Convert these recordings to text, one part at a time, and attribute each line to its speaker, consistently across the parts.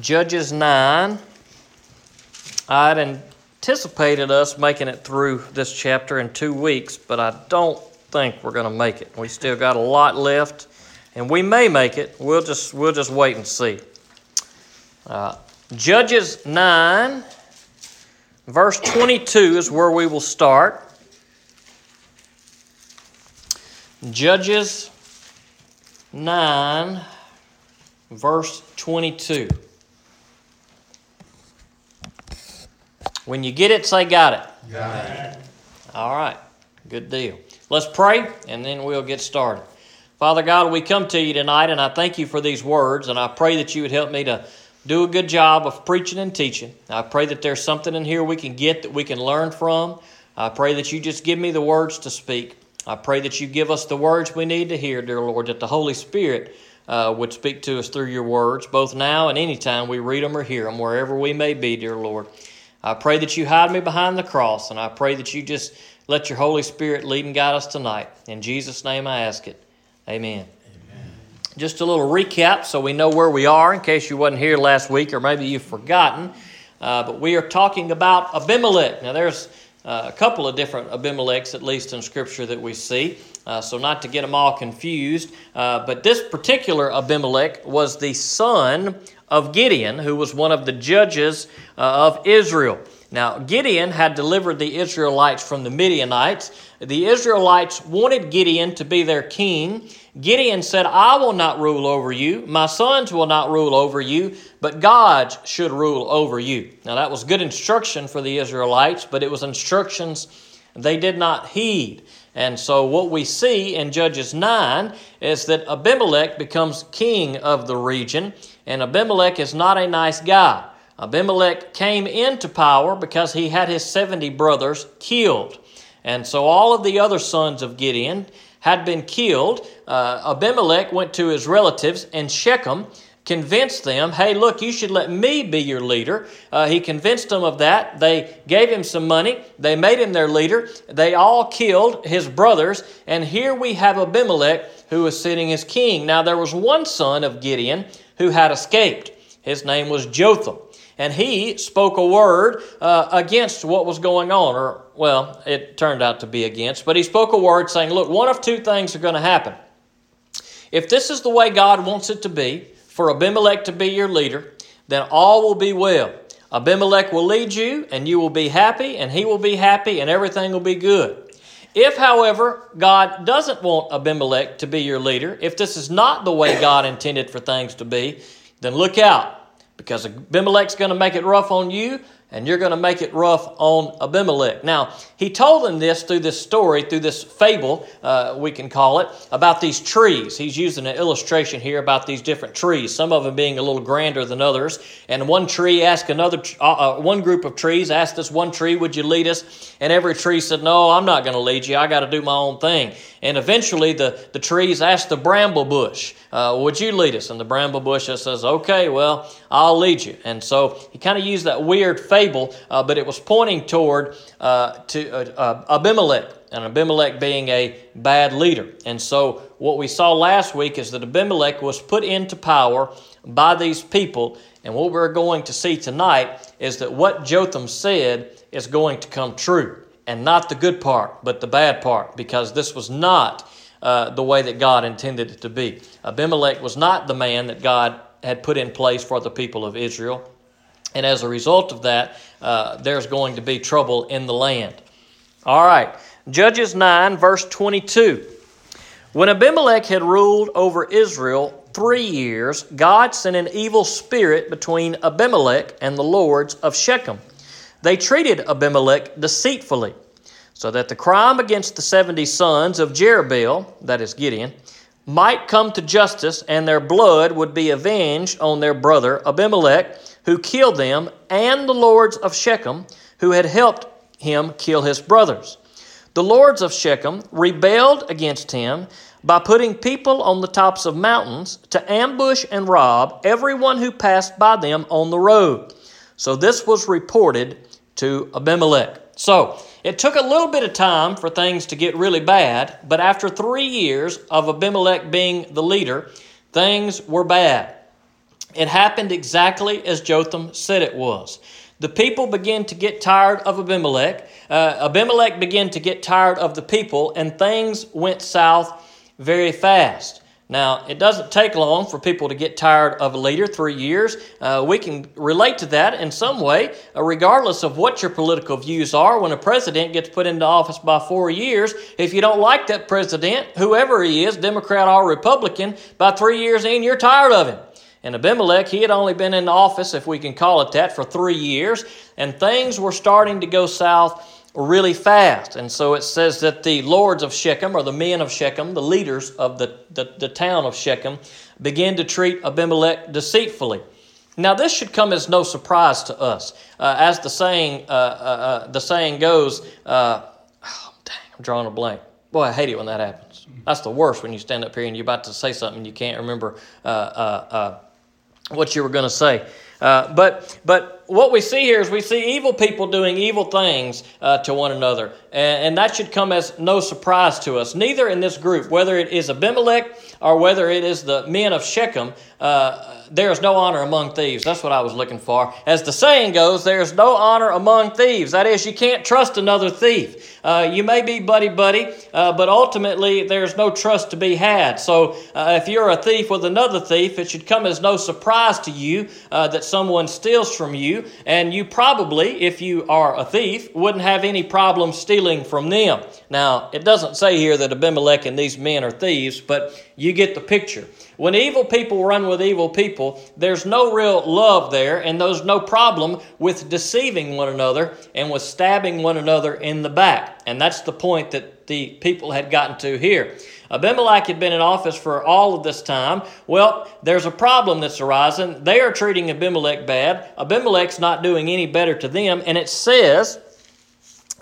Speaker 1: Judges 9. I'd anticipated us making it through this chapter in two weeks, but I don't think we're going to make it. We still got a lot left, and we may make it. We'll just, we'll just wait and see. Uh, Judges 9, verse 22 is where we will start. Judges 9, verse 22. When you get it, say, Got it.
Speaker 2: Got it.
Speaker 1: All right, good deal. Let's pray and then we'll get started. Father God, we come to you tonight and I thank you for these words and I pray that you would help me to do a good job of preaching and teaching. I pray that there's something in here we can get that we can learn from. I pray that you just give me the words to speak. I pray that you give us the words we need to hear, dear Lord, that the Holy Spirit uh, would speak to us through your words, both now and anytime we read them or hear them, wherever we may be, dear Lord. I pray that you hide me behind the cross, and I pray that you just let your Holy Spirit lead and guide us tonight. In Jesus' name I ask it. Amen. Amen. Just a little recap so we know where we are in case you wasn't here last week or maybe you've forgotten. Uh, but we are talking about Abimelech. Now, there's uh, a couple of different Abimelechs, at least in Scripture, that we see. Uh, so, not to get them all confused, uh, but this particular Abimelech was the son of Gideon, who was one of the judges uh, of Israel. Now, Gideon had delivered the Israelites from the Midianites. The Israelites wanted Gideon to be their king. Gideon said, I will not rule over you. My sons will not rule over you, but God should rule over you. Now, that was good instruction for the Israelites, but it was instructions they did not heed. And so, what we see in Judges 9 is that Abimelech becomes king of the region, and Abimelech is not a nice guy. Abimelech came into power because he had his 70 brothers killed. And so, all of the other sons of Gideon had been killed. Uh, Abimelech went to his relatives in Shechem convinced them, hey, look, you should let me be your leader. Uh, he convinced them of that. They gave him some money. They made him their leader. They all killed his brothers. And here we have Abimelech who is sitting as king. Now, there was one son of Gideon who had escaped. His name was Jotham. And he spoke a word uh, against what was going on, or, well, it turned out to be against, but he spoke a word saying, look, one of two things are going to happen. If this is the way God wants it to be, for Abimelech to be your leader, then all will be well. Abimelech will lead you, and you will be happy, and he will be happy, and everything will be good. If, however, God doesn't want Abimelech to be your leader, if this is not the way God intended for things to be, then look out, because Abimelech's going to make it rough on you, and you're going to make it rough on Abimelech. Now, he told them this through this story, through this fable, uh, we can call it, about these trees. He's using an illustration here about these different trees, some of them being a little grander than others. And one tree asked another, uh, uh, one group of trees asked this one tree, Would you lead us? And every tree said, No, I'm not going to lead you. I got to do my own thing. And eventually the, the trees asked the bramble bush, uh, Would you lead us? And the bramble bush says, Okay, well, I'll lead you. And so he kind of used that weird fable, uh, but it was pointing toward uh, to uh, uh, Abimelech, and Abimelech being a bad leader. And so what we saw last week is that Abimelech was put into power by these people. And what we're going to see tonight is that what Jotham said is going to come true. And not the good part, but the bad part, because this was not uh, the way that God intended it to be. Abimelech was not the man that God had put in place for the people of Israel. And as a result of that, uh, there's going to be trouble in the land. All right, Judges 9, verse 22. When Abimelech had ruled over Israel three years, God sent an evil spirit between Abimelech and the lords of Shechem. They treated Abimelech deceitfully, so that the crime against the 70 sons of Jerubbaal, that is Gideon, might come to justice, and their blood would be avenged on their brother Abimelech, who killed them, and the lords of Shechem, who had helped him kill his brothers. The lords of Shechem rebelled against him by putting people on the tops of mountains to ambush and rob everyone who passed by them on the road. So this was reported to Abimelech. So it took a little bit of time for things to get really bad, but after three years of Abimelech being the leader, things were bad. It happened exactly as Jotham said it was. The people began to get tired of Abimelech. Uh, Abimelech began to get tired of the people, and things went south very fast. Now, it doesn't take long for people to get tired of a leader, three years. Uh, we can relate to that in some way, uh, regardless of what your political views are. When a president gets put into office by four years, if you don't like that president, whoever he is, Democrat or Republican, by three years in, you're tired of him. And Abimelech, he had only been in office, if we can call it that, for three years, and things were starting to go south really fast. And so it says that the lords of Shechem, or the men of Shechem, the leaders of the, the, the town of Shechem, began to treat Abimelech deceitfully. Now, this should come as no surprise to us. Uh, as the saying, uh, uh, uh the saying goes, uh, oh, dang, I'm drawing a blank. Boy, I hate it when that happens. That's the worst when you stand up here and you're about to say something and you can't remember uh, what you were going to say. Uh, but but what we see here is we see evil people doing evil things uh, to one another, and, and, that should come as no surprise to us. Neither in this group, whether it is Abimelech or whether it is the men of Shechem, uh, there is no honor among thieves. That's what I was looking for. As the saying goes, there is no honor among thieves. That is, you can't trust another thief. Uh, you may be buddy buddy, uh, but ultimately there's no trust to be had. So uh, if you're a thief with another thief, it should come as no surprise to you uh, that someone steals from you, and you probably, if you are a thief, wouldn't have any problem stealing from them. Now, it doesn't say here that Abimelech and these men are thieves, but you get the picture. When evil people run with evil people, there's no real love there, and there's no problem with deceiving one another and with stabbing one another in the back. And that's the point that the people had gotten to here. Abimelech had been in office for all of this time. Well, there's a problem that's arising. They are treating Abimelech bad. Abimelech's not doing any better to them. And it says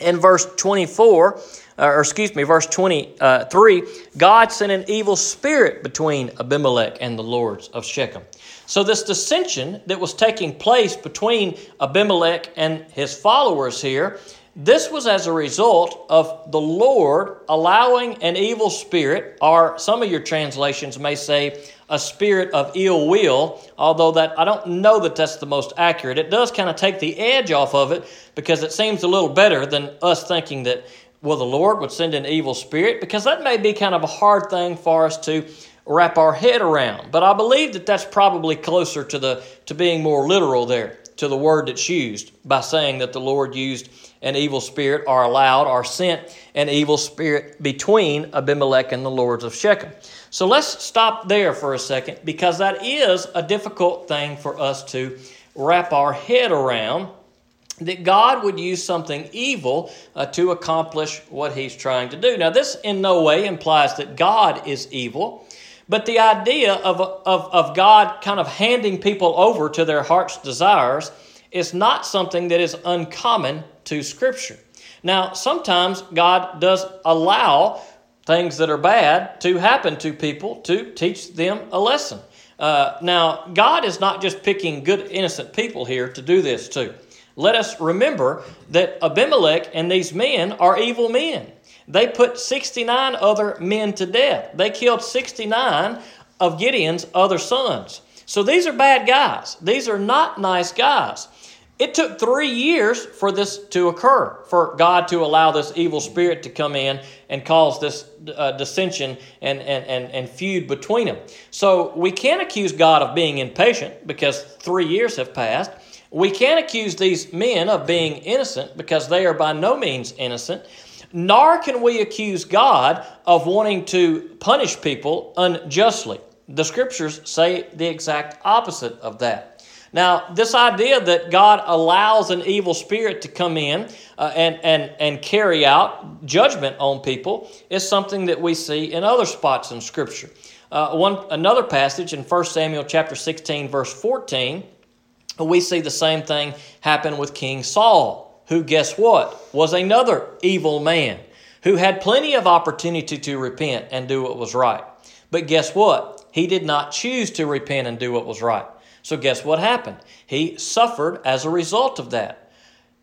Speaker 1: in verse 24, uh, Uh, or excuse me, verse 23, uh, God sent an evil spirit between Abimelech and the lords of Shechem. So, this dissension that was taking place between Abimelech and his followers here, this was as a result of the Lord allowing an evil spirit, or some of your translations may say a spirit of ill will, although that I don't know that that's the most accurate. It does kind of take the edge off of it because it seems a little better than us thinking that well, the Lord would send an evil spirit because that may be kind of a hard thing for us to wrap our head around. But I believe that that's probably closer to the to being more literal there to the word that's used by saying that the Lord used an evil spirit or allowed or sent an evil spirit between Abimelech and the lords of Shechem. So let's stop there for a second because that is a difficult thing for us to wrap our head around that God would use something evil uh, to accomplish what he's trying to do. Now, this in no way implies that God is evil, but the idea of, of, of God kind of handing people over to their heart's desires is not something that is uncommon to Scripture. Now, sometimes God does allow things that are bad to happen to people to teach them a lesson. Uh, now, God is not just picking good, innocent people here to do this to let us remember that Abimelech and these men are evil men. They put 69 other men to death. They killed 69 of Gideon's other sons. So these are bad guys. These are not nice guys. It took three years for this to occur, for God to allow this evil spirit to come in and cause this uh, dissension and, and, and, and feud between them. So we can't accuse God of being impatient because three years have passed. We can't accuse these men of being innocent because they are by no means innocent, nor can we accuse God of wanting to punish people unjustly. The scriptures say the exact opposite of that. Now, this idea that God allows an evil spirit to come in uh, and, and, and carry out judgment on people is something that we see in other spots in Scripture. Uh, one another passage in 1 Samuel chapter 16, verse 14 we see the same thing happen with King Saul, who, guess what, was another evil man who had plenty of opportunity to repent and do what was right. But guess what? He did not choose to repent and do what was right. So, guess what happened? He suffered as a result of that.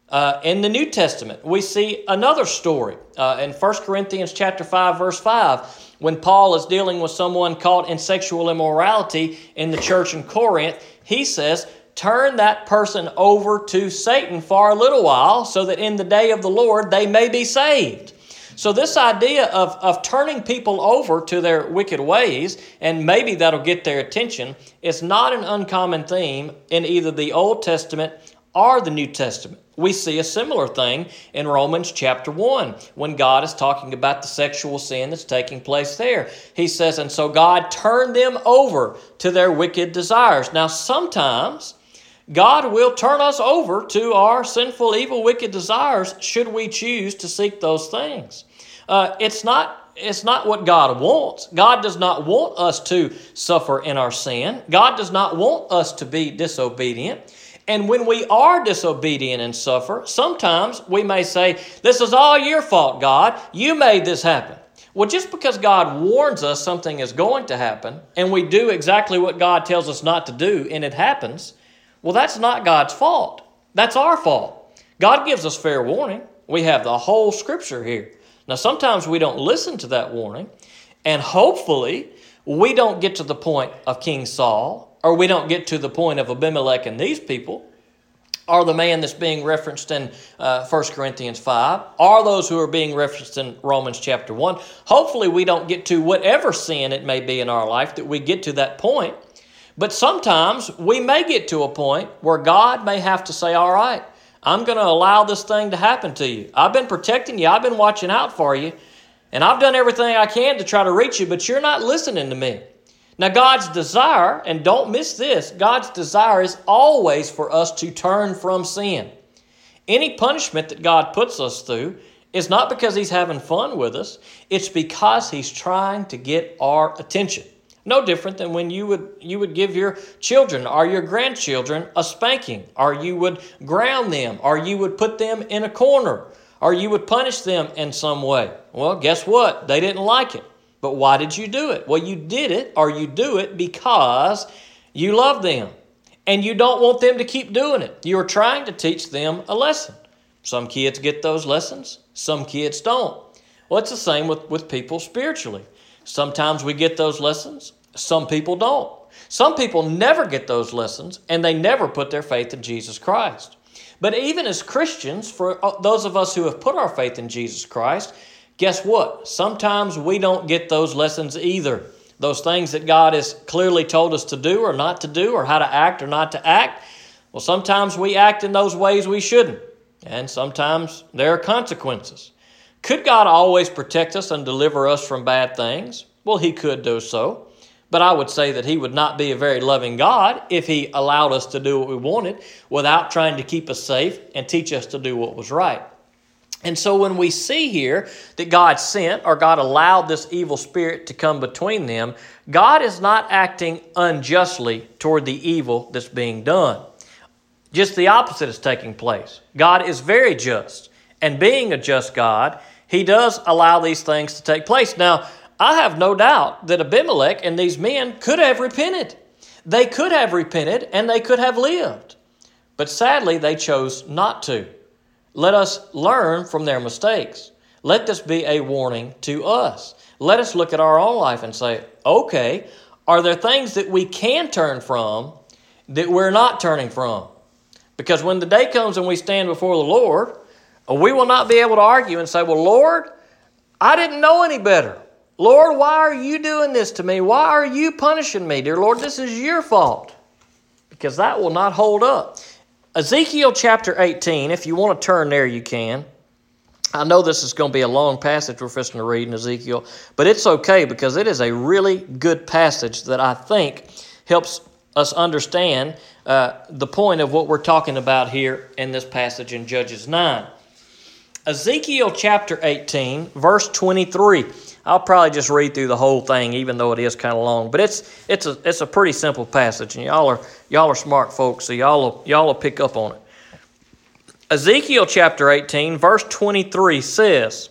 Speaker 1: Uh, in the New Testament, we see another story uh, in 1 Corinthians chapter 5, verse 5, when Paul is dealing with someone caught in sexual immorality in the church in Corinth he says, turn that person over to Satan for a little while so that in the day of the Lord they may be saved. So, this idea of, of turning people over to their wicked ways, and maybe that'll get their attention, is not an uncommon theme in either the Old Testament or the New Testament. We see a similar thing in Romans chapter 1 when God is talking about the sexual sin that's taking place there. He says, And so God turned them over to their wicked desires. Now, sometimes God will turn us over to our sinful, evil, wicked desires should we choose to seek those things. Uh, it's not it's not what God wants. God does not want us to suffer in our sin. God does not want us to be disobedient. And when we are disobedient and suffer, sometimes we may say, This is all your fault, God. You made this happen. Well, just because God warns us something is going to happen, and we do exactly what God tells us not to do, and it happens, well, that's not God's fault. That's our fault. God gives us fair warning. We have the whole scripture here. Now, sometimes we don't listen to that warning, and hopefully, we don't get to the point of King Saul, or we don't get to the point of Abimelech and these people, or the man that's being referenced in uh, 1 Corinthians 5, or those who are being referenced in Romans chapter 1. Hopefully, we don't get to whatever sin it may be in our life that we get to that point. But sometimes we may get to a point where God may have to say, All right, I'm going to allow this thing to happen to you. I've been protecting you, I've been watching out for you, and I've done everything I can to try to reach you, but you're not listening to me. Now, God's desire, and don't miss this, God's desire is always for us to turn from sin. Any punishment that God puts us through is not because He's having fun with us, it's because He's trying to get our attention. No different than when you would you would give your children or your grandchildren a spanking, or you would ground them, or you would put them in a corner, or you would punish them in some way. Well, guess what? They didn't like it. But why did you do it? Well, you did it or you do it because you love them and you don't want them to keep doing it. You are trying to teach them a lesson. Some kids get those lessons, some kids don't. Well, it's the same with, with people spiritually. Sometimes we get those lessons, some people don't. Some people never get those lessons and they never put their faith in Jesus Christ. But even as Christians, for uh, those of us who have put our faith in Jesus Christ, guess what? Sometimes we don't get those lessons either. Those things that God has clearly told us to do or not to do, or how to act or not to act. Well, sometimes we act in those ways we shouldn't, and sometimes there are consequences. Could God always protect us and deliver us from bad things? Well, He could do so. But I would say that He would not be a very loving God if He allowed us to do what we wanted without trying to keep us safe and teach us to do what was right. And so when we see here that God sent or God allowed this evil spirit to come between them, God is not acting unjustly toward the evil that's being done. Just the opposite is taking place. God is very just. And being a just God, he does allow these things to take place. Now, I have no doubt that Abimelech and these men could have repented. They could have repented and they could have lived. But sadly, they chose not to. Let us learn from their mistakes. Let this be a warning to us. Let us look at our own life and say, okay, are there things that we can turn from that we're not turning from? Because when the day comes and we stand before the Lord, we will not be able to argue and say, Well, Lord, I didn't know any better. Lord, why are you doing this to me? Why are you punishing me? Dear Lord, this is your fault. Because that will not hold up. Ezekiel chapter 18, if you want to turn there, you can. I know this is going to be a long passage we're fixing to read in Ezekiel, but it's okay because it is a really good passage that I think helps us understand uh, the point of what we're talking about here in this passage in Judges 9. Ezekiel chapter 18, verse 23. I'll probably just read through the whole thing, even though it is kind of long. But it's it's a it's a pretty simple passage, and y'all are y'all are smart folks, so y'all will, y'all will pick up on it. Ezekiel chapter 18, verse 23 says,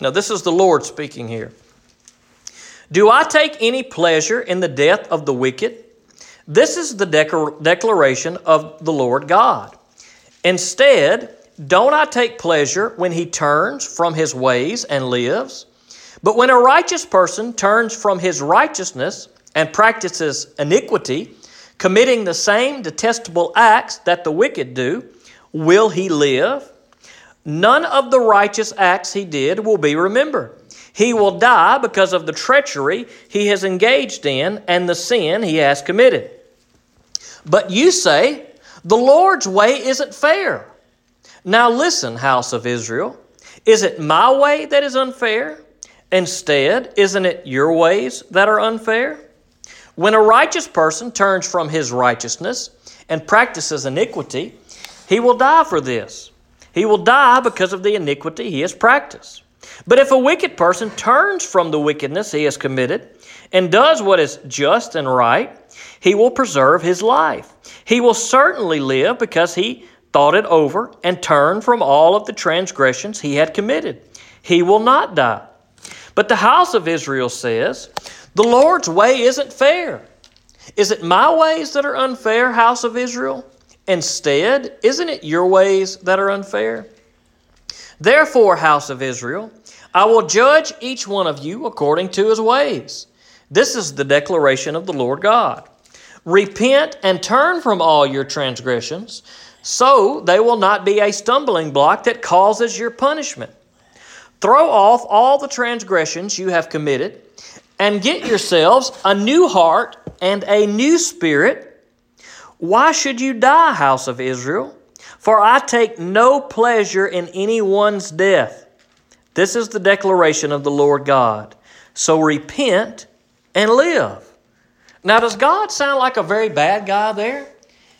Speaker 1: Now this is the Lord speaking here. Do I take any pleasure in the death of the wicked? This is the declaration of the Lord God. Instead, don't I take pleasure when he turns from his ways and lives? But when a righteous person turns from his righteousness and practices iniquity, committing the same detestable acts that the wicked do, will he live? None of the righteous acts he did will be remembered. He will die because of the treachery he has engaged in and the sin he has committed. But you say, The Lord's way isn't fair. Now listen, house of Israel. Is it my way that is unfair? Instead, isn't it your ways that are unfair? When a righteous person turns from his righteousness and practices iniquity, he will die for this. He will die because of the iniquity he has practiced. But if a wicked person turns from the wickedness he has committed and does what is just and right, he will preserve his life. He will certainly live because he thought it over and turned from all of the transgressions he had committed. He will not die. But the house of Israel says, The Lord's way isn't fair. Is it my ways that are unfair, house of Israel? Instead, isn't it your ways that are unfair? Therefore, house of Israel, I will judge each one of you according to his ways. This is the declaration of the Lord God. Repent and turn from all your transgressions, so they will not be a stumbling block that causes your punishment. Throw off all the transgressions you have committed, and get yourselves a new heart and a new spirit. Why should you die, house of Israel? For I take no pleasure in anyone's death. This is the declaration of the Lord God. So repent and live. Now, does God sound like a very bad guy there?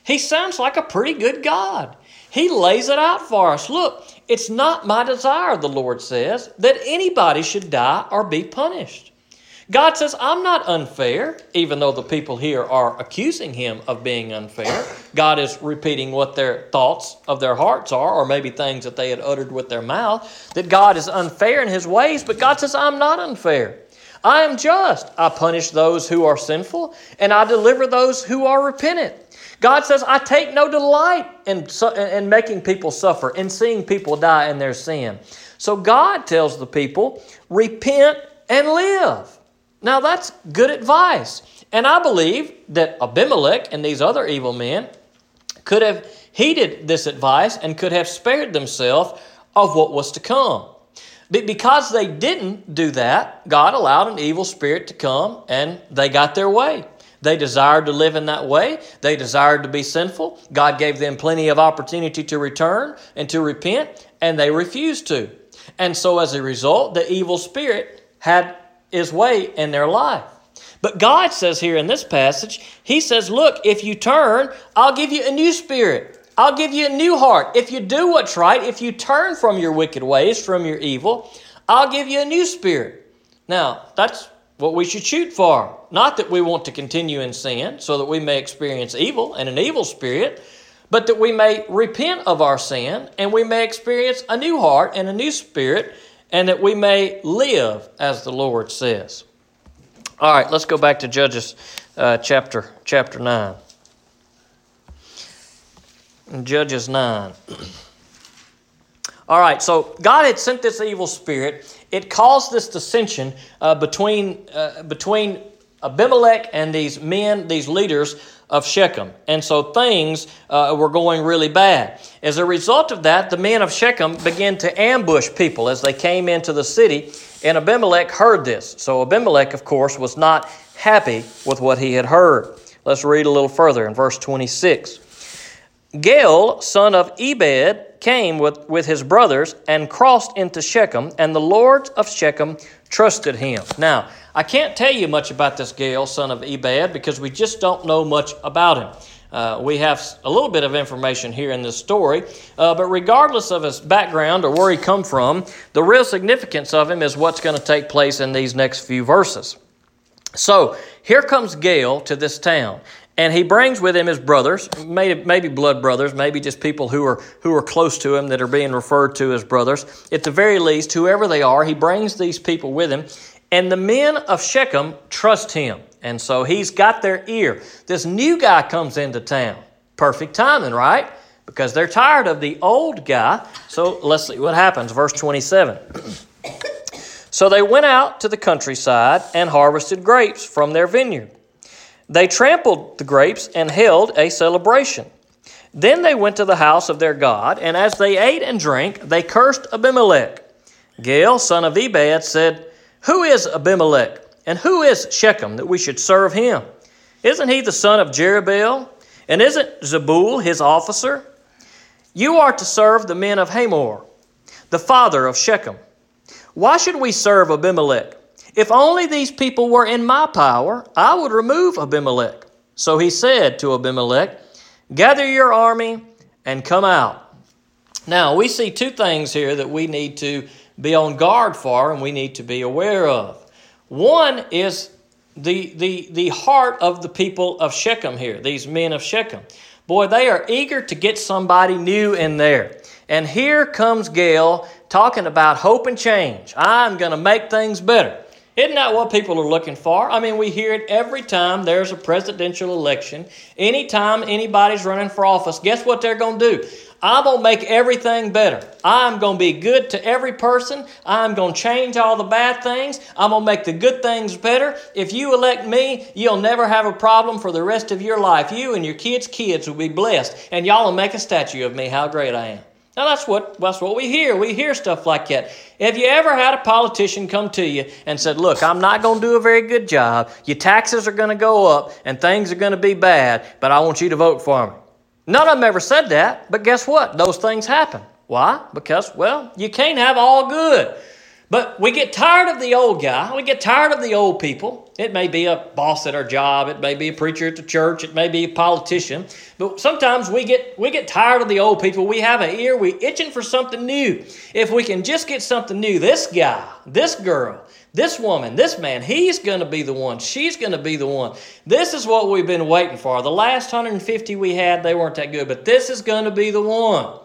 Speaker 1: He sounds like a pretty good God. He lays it out for us. Look, it's not my desire, the Lord says, that anybody should die or be punished. God says, I'm not unfair, even though the people here are accusing him of being unfair. God is repeating what their thoughts of their hearts are, or maybe things that they had uttered with their mouth, that God is unfair in his ways, but God says, I'm not unfair. I am just. I punish those who are sinful, and I deliver those who are repentant. God says, I take no delight in, in making people suffer, in seeing people die in their sin. So God tells the people, repent and live. Now that's good advice. And I believe that Abimelech and these other evil men could have heeded this advice and could have spared themselves of what was to come. But because they didn't do that, God allowed an evil spirit to come and they got their way. They desired to live in that way. They desired to be sinful. God gave them plenty of opportunity to return and to repent, and they refused to. And so, as a result, the evil spirit had his way in their life. But God says here in this passage, He says, Look, if you turn, I'll give you a new spirit. I'll give you a new heart. If you do what's right, if you turn from your wicked ways, from your evil, I'll give you a new spirit. Now, that's what we should shoot for. Not that we want to continue in sin so that we may experience evil and an evil spirit, but that we may repent of our sin and we may experience a new heart and a new spirit and that we may live as the Lord says. All right, let's go back to Judges uh, chapter chapter 9. Judges 9. All right, so God had sent this evil spirit. It caused this dissension uh, between, uh, between Abimelech and these men, these leaders of Shechem. And so things uh, were going really bad. As a result of that, the men of Shechem began to ambush people as they came into the city, and Abimelech heard this. So Abimelech, of course, was not happy with what he had heard. Let's read a little further in verse 26. Gaal, son of Ebed, came with, with his brothers and crossed into Shechem, and the lords of Shechem trusted him. Now, I can't tell you much about this Gaal, son of Ebed, because we just don't know much about him. Uh, we have a little bit of information here in this story, uh, but regardless of his background or where he come from, the real significance of him is what's going to take place in these next few verses. So here comes Gaal to this town, and he brings with him his brothers, maybe, blood brothers, maybe just people who are, who are close to him that are being referred to as brothers. At the very least, whoever they are, he brings these people with him. And the men of Shechem trust him. And so he's got their ear. This new guy comes into town. Perfect timing, right? Because they're tired of the old guy. So let's see what happens. Verse 27. so they went out to the countryside and harvested grapes from their vineyard. They trampled the grapes and held a celebration. Then they went to the house of their God, and as they ate and drank, they cursed Abimelech. Gaal, son of Ebed, said, Who is Abimelech, and who is Shechem, that we should serve him? Isn't he the son of Jerubbaal? And isn't Zebul his officer? You are to serve the men of Hamor, the father of Shechem. Why should we serve Abimelech? If only these people were in my power, I would remove Abimelech. So he said to Abimelech, Gather your army and come out. Now, we see two things here that we need to be on guard for and we need to be aware of. One is the, the, the heart of the people of Shechem here, these men of Shechem. Boy, they are eager to get somebody new in there. And here comes Gaal talking about hope and change. I'm going to make things better. Isn't that what people are looking for? I mean, we hear it every time there's a presidential election. Anytime anybody's running for office, guess what they're going to do? I'm going to make everything better. I'm going to be good to every person. I'm going to change all the bad things. I'm going to make the good things better. If you elect me, you'll never have a problem for the rest of your life. You and your kids' kids will be blessed, and y'all will make a statue of me, how great I am. Now that's what that's what we hear. We hear stuff like that. Have you ever had a politician come to you and said, "Look, I'm not going to do a very good job. Your taxes are going to go up and things are going to be bad, but I want you to vote for me." None of them ever said that, but guess what? Those things happen. Why? Because, well, you can't have all good. But we get tired of the old guy. We get tired of the old people. It may be a boss at our job. It may be a preacher at the church. It may be a politician. But sometimes we get we get tired of the old people. We have an ear. We itching for something new. If we can just get something new, this guy, this girl, this woman, this man, he's going to be the one. She's going to be the one. This is what we've been waiting for. The last 150 we had, they weren't that good, but this is going to be the one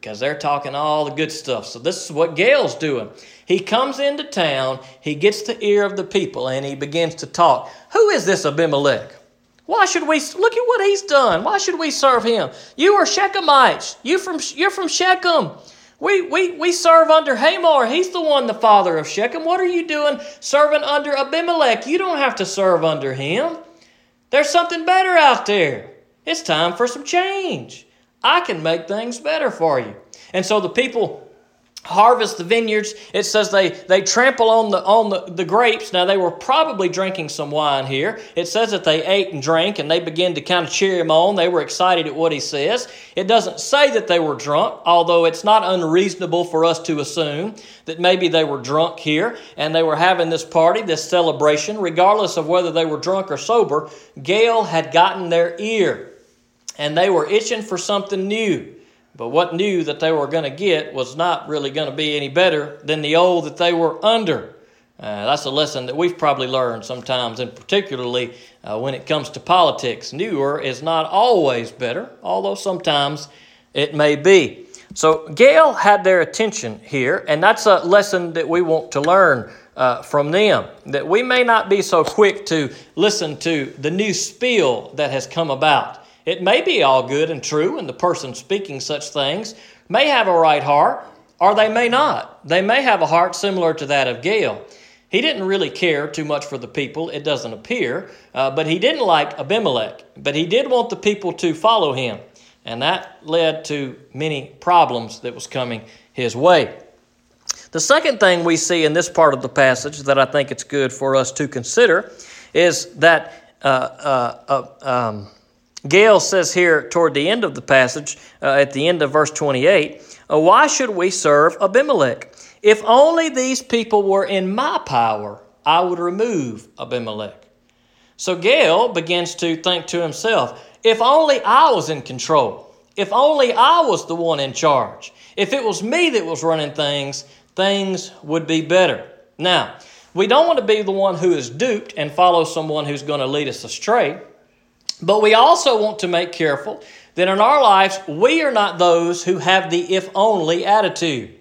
Speaker 1: because they're talking all the good stuff. So this is what Gaal's doing. He comes into town, he gets the ear of the people, and he begins to talk. Who is this Abimelech? Why should we look at what he's done? Why should we serve him? You are Shechemites. You from you're from Shechem. We, we, we serve under Hamor. He's the one, the father of Shechem. What are you doing serving under Abimelech? You don't have to serve under him. There's something better out there. It's time for some change. I can make things better for you. And so the people harvest the vineyards. It says they, they trample on the on the, the grapes. Now they were probably drinking some wine here. It says that they ate and drank and they began to kind of cheer him on. They were excited at what he says. It doesn't say that they were drunk, although it's not unreasonable for us to assume that maybe they were drunk here and they were having this party, this celebration, regardless of whether they were drunk or sober. Gaal had gotten their ear and they were itching for something new. But what new that they were going to get was not really going to be any better than the old that they were under. Uh, that's a lesson that we've probably learned sometimes, and particularly uh, when it comes to politics. Newer is not always better, although sometimes it may be. So Gaal had their attention here, and that's a lesson that we want to learn uh, from them. That we may not be so quick to listen to the new spiel that has come about. It may be all good and true, and the person speaking such things may have a right heart, or they may not. They may have a heart similar to that of Gaal. He didn't really care too much for the people, it doesn't appear, uh, but he didn't like Abimelech. But he did want the people to follow him, and that led to many problems that was coming his way. The second thing we see in this part of the passage that I think it's good for us to consider is that uh, uh, uh um, Gaal says here toward the end of the passage, uh, at the end of verse 28, uh, Why should we serve Abimelech? If only these people were in my power, I would remove Abimelech. So Gaal begins to think to himself, If only I was in control, if only I was the one in charge, if it was me that was running things, things would be better. Now, we don't want to be the one who is duped and follow someone who's going to lead us astray. But we also want to make careful that in our lives, we are not those who have the if only attitude.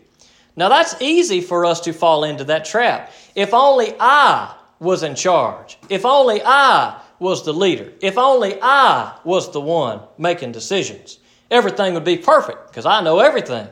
Speaker 1: Now, that's easy for us to fall into that trap. If only I was in charge, if only I was the leader, if only I was the one making decisions, everything would be perfect because I know everything.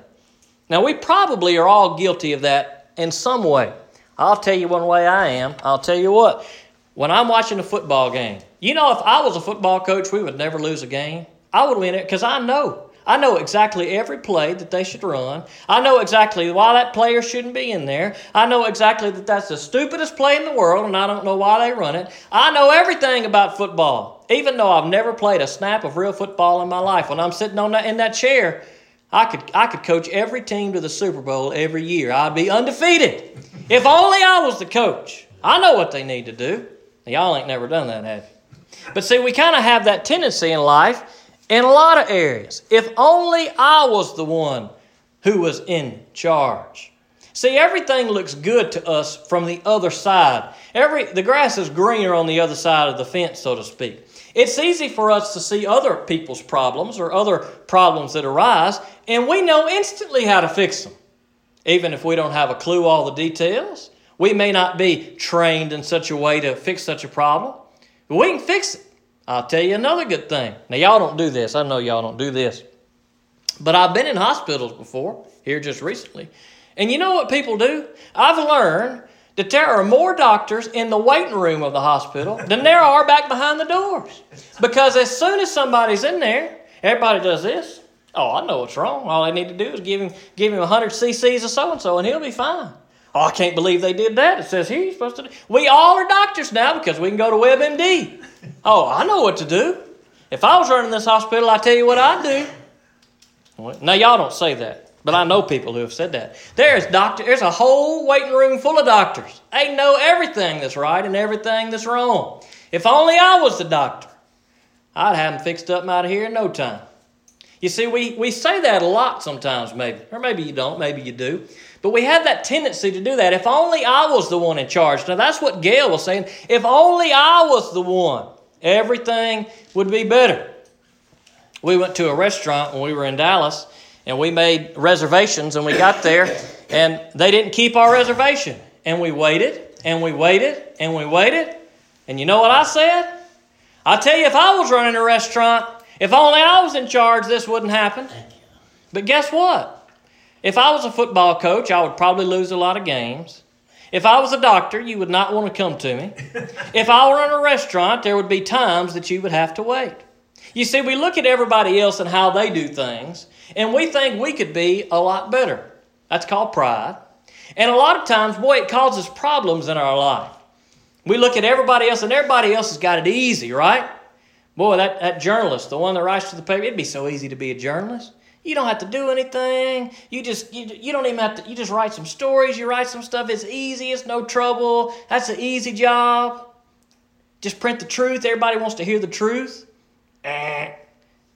Speaker 1: Now, we probably are all guilty of that in some way. I'll tell you one way I am. I'll tell you what, when I'm watching a football game, You know, if I was a football coach, we would never lose a game. I would win it because I know. I know exactly every play that they should run. I know exactly why that player shouldn't be in there. I know exactly that that's the stupidest play in the world, and I don't know why they run it. I know everything about football, even though I've never played a snap of real football in my life. When I'm sitting on that in that chair, I could I could coach every team to the Super Bowl every year. I'd be undefeated. if only I was the coach. I know what they need to do. Y'all ain't never done that, have you? But see, we kind of have that tendency in life in a lot of areas. If only I was the one who was in charge. See, everything looks good to us from the other side. Every the grass is greener on the other side of the fence, so to speak. It's easy for us to see other people's problems or other problems that arise, and we know instantly how to fix them. Even if we don't have a clue all the details, we may not be trained in such a way to fix such a problem, we can fix it. I'll tell you another good thing. Now, y'all don't do this. I know y'all don't do this. But I've been in hospitals before, here just recently. And you know what people do? I've learned that there are more doctors in the waiting room of the hospital than there are back behind the doors. Because as soon as somebody's in there, everybody does this. Oh, I know what's wrong. All they need to do is give him give him 100 cc's of so and so, and he'll be fine. Oh, I can't believe they did that. It says here you're supposed to do. We all are doctors now because we can go to WebMD. Oh, I know what to do. If I was running this hospital, I tell you what I'd do. Now y'all don't say that, but I know people who have said that. There's doctor. There's a whole waiting room full of doctors. They know everything that's right and everything that's wrong. If only I was the doctor, I'd have them fixed up out of here in no time. You see, we, we say that a lot sometimes, maybe. Or maybe you don't, maybe you do. But we have that tendency to do that. If only I was the one in charge. Now, that's what Gaal was saying. If only I was the one, everything would be better. We went to a restaurant when we were in Dallas, and we made reservations, and we got there, and they didn't keep our reservation. And we waited, and we waited, and we waited. And you know what I said? I tell you, if I was running a restaurant, if only I was in charge, this wouldn't happen. But guess what? If I was a football coach, I would probably lose a lot of games. If I was a doctor, you would not want to come to me. if I were in a restaurant, there would be times that you would have to wait. You see, we look at everybody else and how they do things, and we think we could be a lot better. That's called pride. And a lot of times, boy, it causes problems in our life. We look at everybody else, and everybody else has got it easy, right? Boy, that, that journalist, the one that writes to the paper, it'd be so easy to be a journalist. You don't have to do anything. You just you, you don't even have to. You just write some stories. You write some stuff. It's easy. It's no trouble. That's an easy job. Just print the truth. Everybody wants to hear the truth. Eh.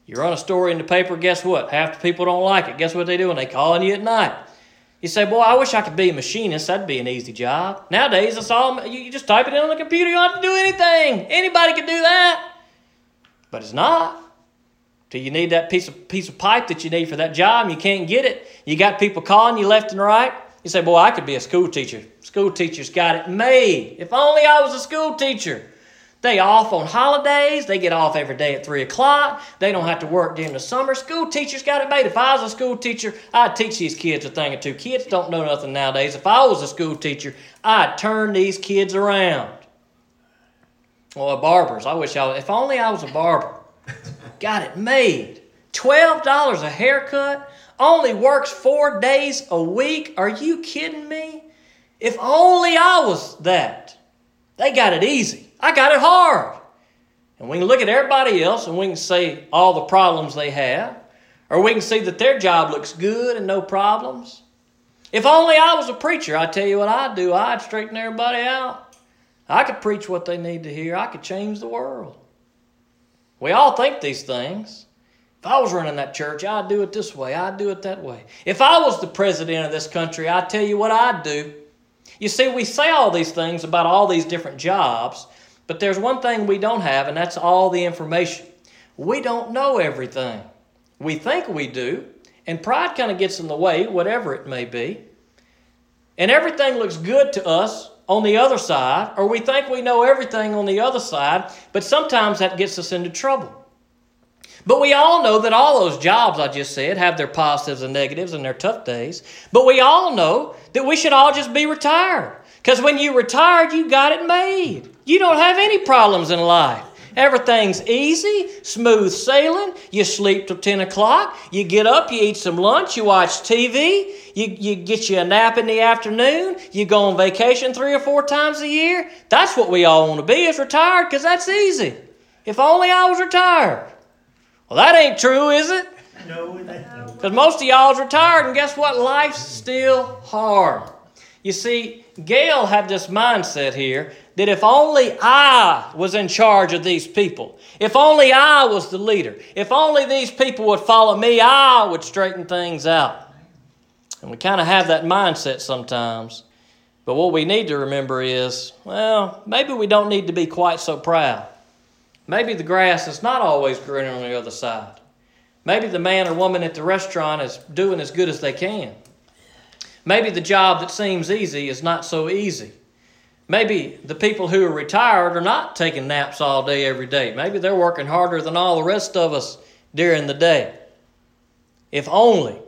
Speaker 1: You run a story in the paper. Guess what? Half the people don't like it. Guess what they do? And they calling you at night. You say, "Boy, I wish I could be a machinist. That'd be an easy job." Nowadays, it's all you just type it in on the computer. You don't have to do anything. Anybody can do that. But it's not. Do you need that piece of piece of pipe that you need for that job and you can't get it. You got people calling you left and right. You say, Boy, I could be a school teacher. School teachers got it made. If only I was a school teacher. They off on holidays. They get off every day at 3 o'clock. They don't have to work during the summer. School teachers got it made. If I was a school teacher, I'd teach these kids a thing or two. Kids don't know nothing nowadays. If I was a school teacher, I'd turn these kids around. Well, barbers. I wish I was. If only I was a barber. Got it made. $12 a haircut. Only works four days a week. Are you kidding me? If only I was that. They got it easy. I got it hard. And we can look at everybody else and we can see all the problems they have. Or we can see that their job looks good and no problems. If only I was a preacher, I tell you what I'd do. I'd straighten everybody out. I could preach what they need to hear. I could change the world. We all think these things. If I was running that church, I'd do it this way, I'd do it that way. If I was the president of this country, I'd tell you what I'd do. You see, we say all these things about all these different jobs, but there's one thing we don't have, and that's all the information. We don't know everything. We think we do, and pride kind of gets in the way, whatever it may be. And everything looks good to us on the other side, or we think we know everything on the other side, but sometimes that gets us into trouble. But we all know that all those jobs I just said have their positives and negatives and their tough days. But we all know that we should all just be retired. Because when you retired, you got it made. You don't have any problems in life. Everything's easy, smooth sailing. You sleep till 10 o'clock. You get up, you eat some lunch, you watch TV, you, you get you a nap in the afternoon, you go on vacation three or four times a year. That's what we all want to be is retired because that's easy. If only I was retired. Well, that ain't true, is it?
Speaker 2: No, that,
Speaker 1: Because most of y'all's retired, and guess what? Life's still hard. You see, Gaal had this mindset here that if only I was in charge of these people, if only I was the leader, if only these people would follow me, I would straighten things out. And we kind of have that mindset sometimes. But what we need to remember is well, maybe we don't need to be quite so proud. Maybe the grass is not always greener on the other side. Maybe the man or woman at the restaurant is doing as good as they can. Maybe the job that seems easy is not so easy. Maybe the people who are retired are not taking naps all day every day. Maybe they're working harder than all the rest of us during the day. If only.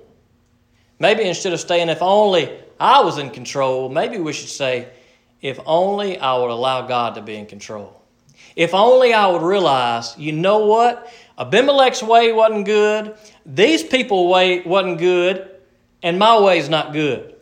Speaker 1: Maybe instead of saying, if only I was in control, maybe we should say, if only I would allow God to be in control. If only I would realize, you know what? Abimelech's way wasn't good, these people way wasn't good, and my way is not good.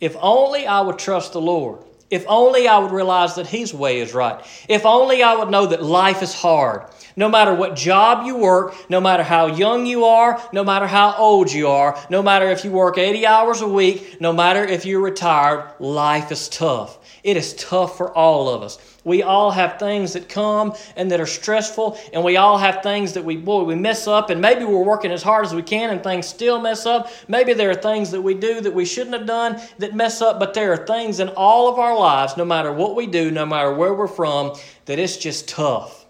Speaker 1: If only I would trust the Lord. If only I would realize that His way is right. If only I would know that life is hard. No matter what job you work, no matter how young you are, no matter how old you are, no matter if you work 80 hours a week, no matter if you're retired, life is tough. It is tough for all of us. We all have things that come and that are stressful, and we all have things that we, boy, we mess up, and maybe we're working as hard as we can and things still mess up. Maybe there are things that we do that we shouldn't have done that mess up, but there are things in all of our lives, no matter what we do, no matter where we're from, that it's just tough.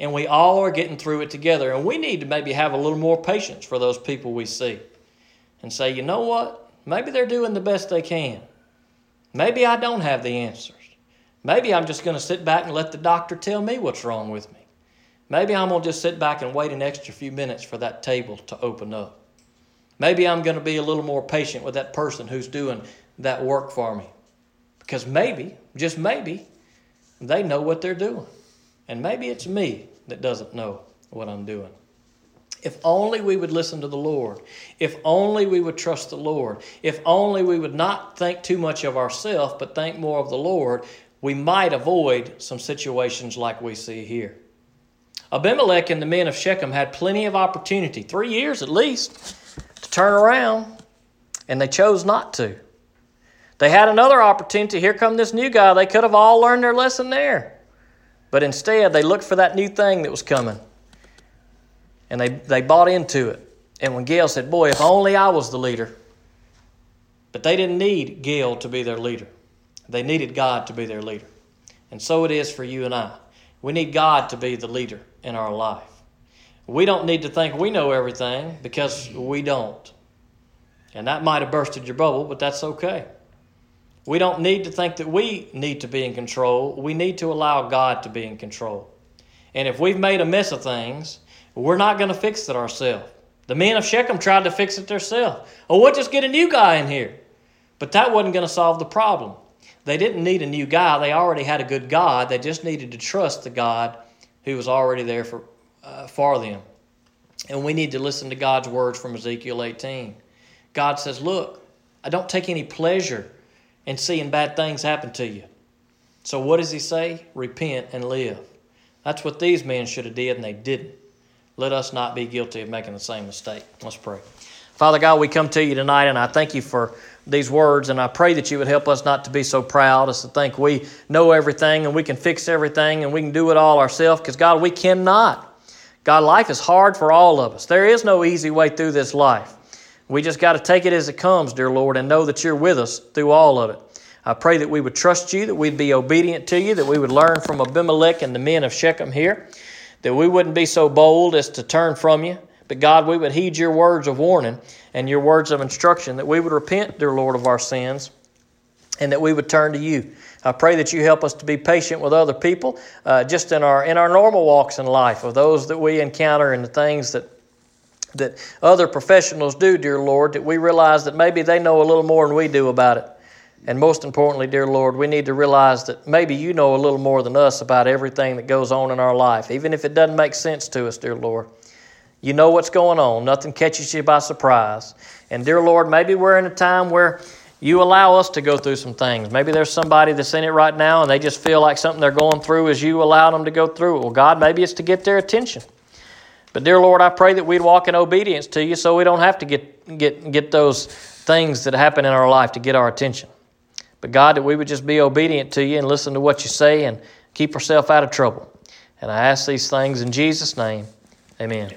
Speaker 1: And we all are getting through it together. And we need to maybe have a little more patience for those people we see and say, you know what? Maybe they're doing the best they can. Maybe I don't have the answers. Maybe I'm just going to sit back and let the doctor tell me what's wrong with me. Maybe I'm going to just sit back and wait an extra few minutes for that table to open up. Maybe I'm going to be a little more patient with that person who's doing that work for me. Because maybe, just maybe, they know what they're doing. And maybe it's me that doesn't know what I'm doing. If only we would listen to the Lord. If only we would trust the Lord. If only we would not think too much of ourselves, but think more of the Lord, we might avoid some situations like we see here. Abimelech and the men of Shechem had plenty of opportunity, three years at least, to turn around, and they chose not to. They had another opportunity. Here come this new guy. They could have all learned their lesson there. But instead, they looked for that new thing that was coming. And they, they bought into it. And when Gaal said, Boy, if only I was the leader. But they didn't need Gaal to be their leader, they needed God to be their leader. And so it is for you and I. We need God to be the leader in our life. We don't need to think we know everything because we don't. And that might have bursted your bubble, but that's okay. We don't need to think that we need to be in control. We need to allow God to be in control. And if we've made a mess of things, we're not going to fix it ourselves. The men of Shechem tried to fix it themselves. Oh, we'll just get a new guy in here. But that wasn't going to solve the problem. They didn't need a new guy. They already had a good God. They just needed to trust the God who was already there for, uh, for them. And we need to listen to God's words from Ezekiel 18. God says, Look, I don't take any pleasure in seeing bad things happen to you. So what does he say? Repent and live. That's what these men should have did, and they didn't. Let us not be guilty of making the same mistake. Let's pray. Father God, we come to you tonight, and I thank you for these words, and I pray that you would help us not to be so proud as to think we know everything and we can fix everything and we can do it all ourselves, because God, we cannot. God, life is hard for all of us. There is no easy way through this life. We just got to take it as it comes, dear Lord, and know that you're with us through all of it. I pray that we would trust you, that we'd be obedient to you, that we would learn from Abimelech and the men of Shechem here, that we wouldn't be so bold as to turn from you, but God, we would heed your words of warning and your words of instruction, that we would repent, dear Lord, of our sins, and that we would turn to you. I pray that you help us to be patient with other people, uh, just in our in our normal walks in life, of those that we encounter and the things that that other professionals do, dear Lord, that we realize that maybe they know a little more than we do about it. And most importantly, dear Lord, we need to realize that maybe you know a little more than us about everything that goes on in our life, even if it doesn't make sense to us, dear Lord. You know what's going on. Nothing catches you by surprise. And dear Lord, maybe we're in a time where you allow us to go through some things. Maybe there's somebody that's in it right now and they just feel like something they're going through is you allowed them to go through it. Well, God, maybe it's to get their attention. But dear Lord, I pray that we'd walk in obedience to you so we don't have to get, get, get those things that happen in our life to get our attention. But God, that we would just be obedient to you and listen to what you say and keep ourselves out of trouble. And I ask these things in Jesus' name. Amen.